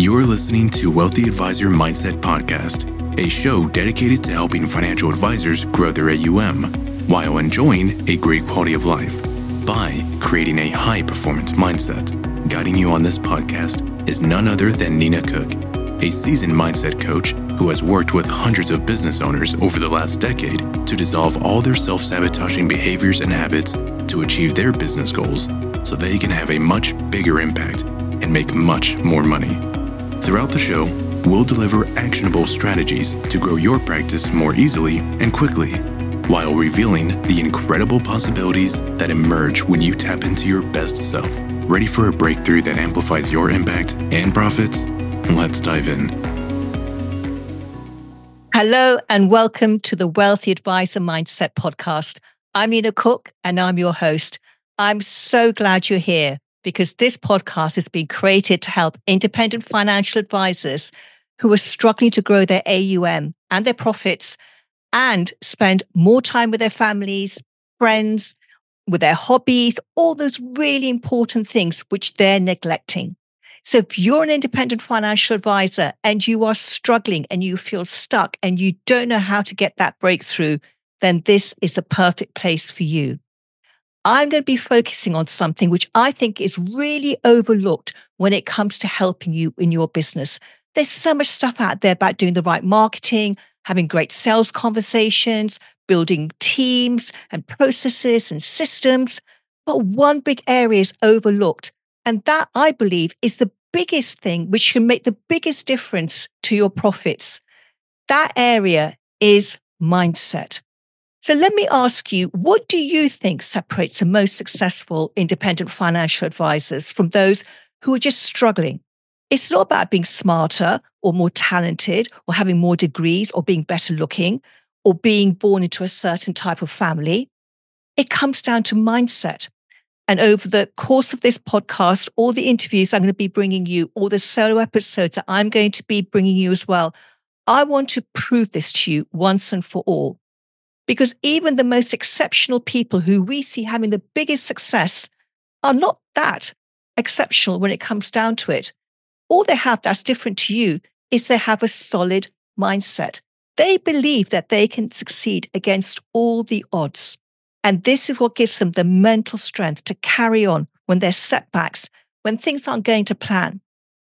You're listening to Wealthy Advisor Mindset Podcast, a show dedicated to helping financial advisors grow their AUM while enjoying a great quality of life by creating a high performance mindset. Guiding you on this podcast is none other than Nina Cooke, a seasoned mindset coach who has worked with hundreds of business owners over the last decade to dissolve all their self sabotaging behaviors and habits to achieve their business goals so they can have a much bigger impact and make much more money. Throughout the show, we'll deliver actionable strategies to grow your practice more easily and quickly, while revealing the incredible possibilities that emerge when you tap into your best self. Ready for a breakthrough that amplifies your impact and profits? Let's dive in. Hello, and welcome to the Wealthy Advisor Mindset Podcast. I'm Nina Cooke, and I'm your host. I'm so glad you're here because this podcast has been created to help independent financial advisors who are struggling to grow their AUM and their profits and spend more time with their families, friends, with their hobbies, all those really important things which they're neglecting. So if you're an independent financial advisor and you are struggling and you feel stuck and you don't know how to get that breakthrough, then this is the perfect place for you. I'm going to be focusing on something which I think is really overlooked when it comes to helping you in your business. There's so much stuff out there about doing the right marketing, having great sales conversations, building teams and processes and systems. But one big area is overlooked. And that, I believe, is the biggest thing which can make the biggest difference to your profits. That area is mindset. So let me ask you, what do you think separates the most successful independent financial advisors from those who are just struggling? It's not about being smarter or more talented or having more degrees or being better looking or being born into a certain type of family. It comes down to mindset. And over the course of this podcast, all the interviews I'm going to be bringing you, all the solo episodes that I'm going to be bringing you as well, I want to prove this to you once and for all. Because even the most exceptional people who we see having the biggest success are not that exceptional when it comes down to it. All they have that's different to you is they have a solid mindset. They believe that they can succeed against all the odds. And this is what gives them the mental strength to carry on when there's setbacks, when things aren't going to plan.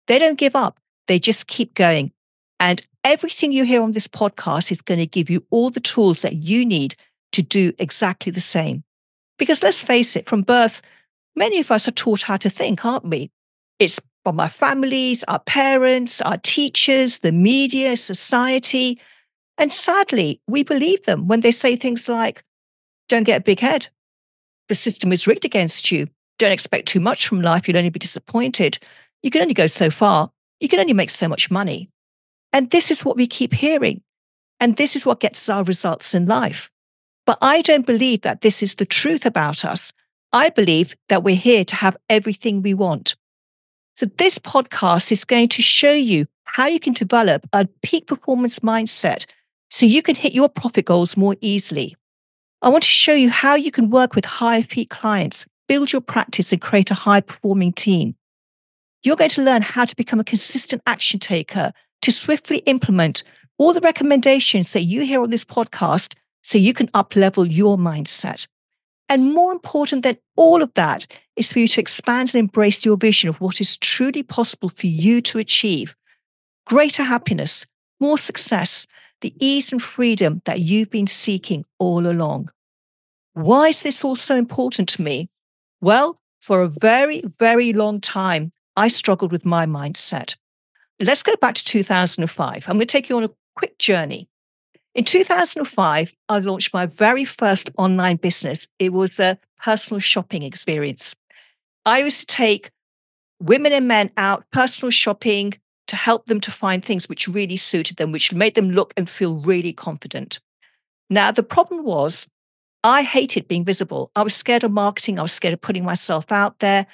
They don't give up. They just keep going. And everything you hear on this podcast is going to give you all the tools that you need to do exactly the same. Because let's face it, from birth, many of us are taught how to think, aren't we? It's from our families, our parents, our teachers, the media, society. And sadly, we believe them when they say things like, don't get a big head. The system is rigged against you. Don't expect too much from life. You'll only be disappointed. You can only go so far. You can only make so much money. And this is what we keep hearing. And this is what gets our results in life. But I don't believe that this is the truth about us. I believe that we're here to have everything we want. So this podcast is going to show you how you can develop a peak performance mindset so you can hit your profit goals more easily. I want to show you how you can work with high fee clients, build your practice, and create a high performing team. You're going to learn how to become a consistent action taker to swiftly implement all the recommendations that you hear on this podcast so you can up level your mindset. And more important than all of that is for you to expand and embrace your vision of what is truly possible for you to achieve greater happiness, more success, the ease and freedom that you've been seeking all along. Why is this all so important to me? Well, for a very, very long time, I struggled with my mindset. Let's go back to 2005. I'm going to take you on a quick journey. In 2005, I launched my very first online business. It was a personal shopping experience. I used to take women and men out personal shopping to help them to find things which really suited them, which made them look and feel really confident. Now, the problem was I hated being visible. I was scared of marketing. I was scared of putting myself out there.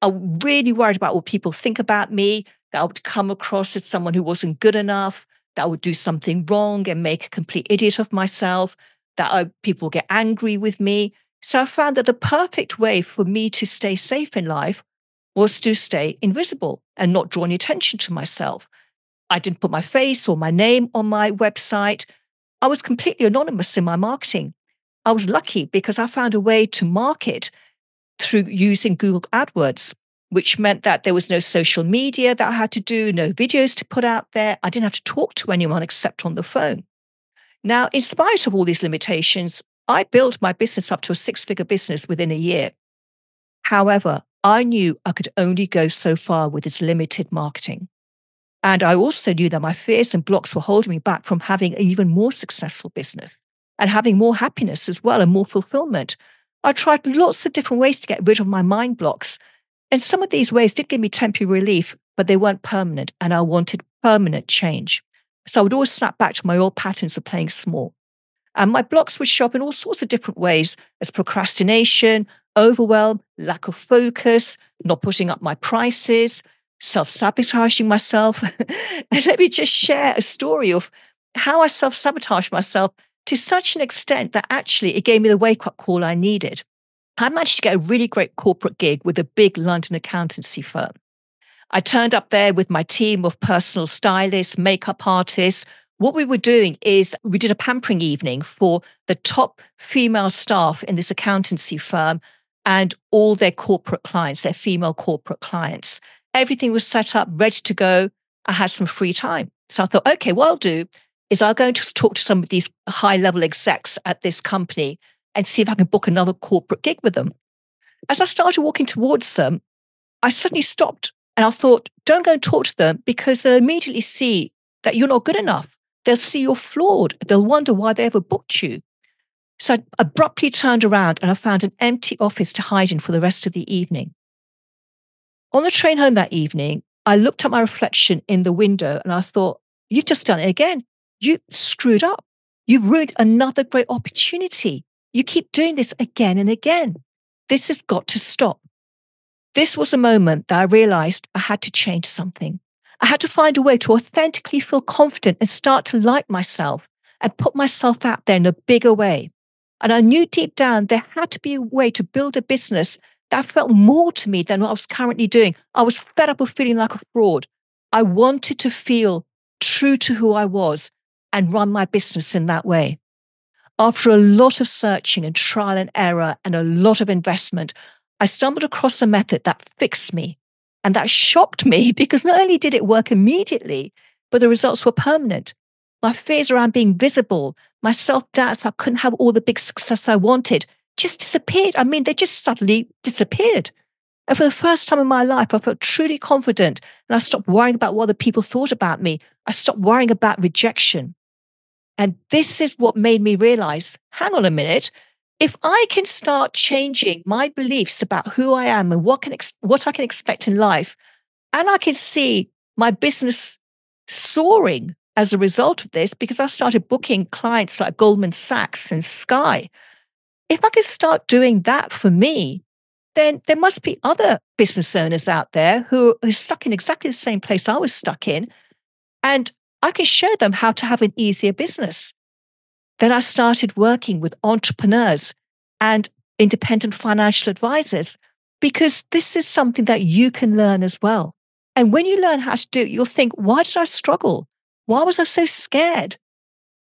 I really worried about what people think about me, that I would come across as someone who wasn't good enough, that I would do something wrong and make a complete idiot of myself, that I, people get angry with me. So I found that the perfect way for me to stay safe in life was to stay invisible and not draw any attention to myself. I didn't put my face or my name on my website. I was completely anonymous in my marketing. I was lucky because I found a way to market through using Google AdWords, which meant that there was no social media that I had to do, no videos to put out there. I didn't have to talk to anyone except on the phone. Now, in spite of all these limitations, I built my business up to a six figure business within a year. However, I knew I could only go so far with this limited marketing. And I also knew that my fears and blocks were holding me back from having an even more successful business and having more happiness as well and more fulfillment. I tried lots of different ways to get rid of my mind blocks. And some of these ways did give me temporary relief, but they weren't permanent. And I wanted permanent change. So I would always snap back to my old patterns of playing small. And my blocks would show up in all sorts of different ways as procrastination, overwhelm, lack of focus, not putting up my prices, self sabotaging myself. and let me just share a story of how I self sabotaged myself to such an extent that actually it gave me the wake up call I needed. I managed to get a really great corporate gig with a big London accountancy firm. I turned up there with my team of personal stylists, makeup artists, what we were doing is we did a pampering evening for the top female staff in this accountancy firm and all their corporate clients, their female corporate clients. Everything was set up, ready to go. I had some free time. So I thought, okay, what I'll do is I'll go and just talk to some of these high level execs at this company and see if I can book another corporate gig with them. As I started walking towards them, I suddenly stopped and I thought, don't go and talk to them because they'll immediately see that you're not good enough. They'll see you're flawed. They'll wonder why they ever booked you. So I abruptly turned around and I found an empty office to hide in for the rest of the evening. On the train home that evening, I looked at my reflection in the window and I thought, you've just done it again. You screwed up. You've ruined another great opportunity. You keep doing this again and again. This has got to stop. This was a moment that I realized I had to change something. I had to find a way to authentically feel confident and start to like myself and put myself out there in a bigger way. And I knew deep down there had to be a way to build a business that felt more to me than what I was currently doing. I was fed up with feeling like a fraud. I wanted to feel true to who I was and run my business in that way. After a lot of searching and trial and error and a lot of investment, I stumbled across a method that fixed me and that shocked me because not only did it work immediately, but the results were permanent. My fears around being visible, my self doubts I couldn't have all the big success I wanted just disappeared. I mean, they just suddenly disappeared. And for the first time in my life, I felt truly confident and I stopped worrying about what other people thought about me. I stopped worrying about rejection. And this is what made me realize hang on a minute, if I can start changing my beliefs about who I am and what can ex- what I can expect in life, and I can see my business soaring as a result of this, because I started booking clients like Goldman Sachs and Sky. If I can start doing that for me, then there must be other business owners out there who are stuck in exactly the same place I was stuck in. And I can show them how to have an easier business. Then I started working with entrepreneurs and independent financial advisors because this is something that you can learn as well. And when you learn how to do it, you'll think, why did I struggle? Why was I so scared?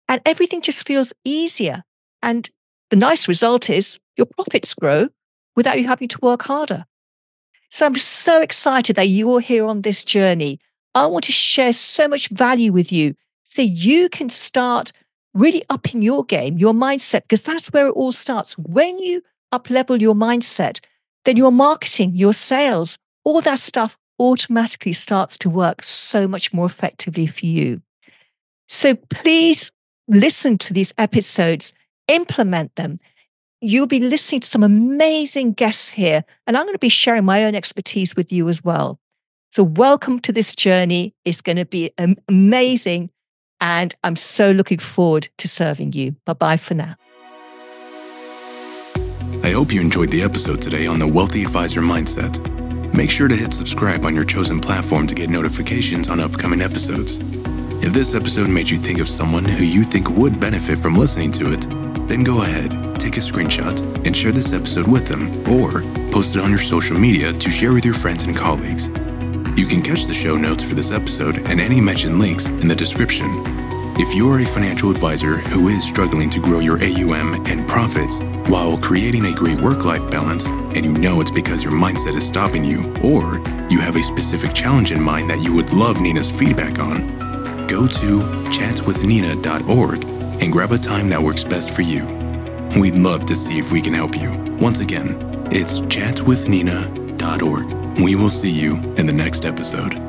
And everything just feels easier. And the nice result is your profits grow without you having to work harder. So I'm so excited that you're here on this journey. I want to share so much value with you so you can start really upping your game, your mindset, because that's where it all starts. When you up level your mindset, then your marketing, your sales, all that stuff automatically starts to work so much more effectively for you. So please listen to these episodes, implement them. You'll be listening to some amazing guests here, and I'm going to be sharing my own expertise with you as well. So, welcome to this journey. It's going to be amazing. And I'm so looking forward to serving you. Bye bye for now. I hope you enjoyed the episode today on the Wealthy Advisor Mindset. Make sure to hit subscribe on your chosen platform to get notifications on upcoming episodes. If this episode made you think of someone who you think would benefit from listening to it, then go ahead take a screenshot and share this episode with them, or post it on your social media to share with your friends and colleagues. You can catch the show notes for this episode and any mentioned links in the description. If you are a financial advisor who is struggling to grow your AUM and profits while creating a great work life balance, and you know it's because your mindset is stopping you, or you have a specific challenge in mind that you would love Nina's feedback on, go to chatswithnina.org and grab a time that works best for you. We'd love to see if we can help you. Once again, it's chatswithnina.org. We will see you in the next episode.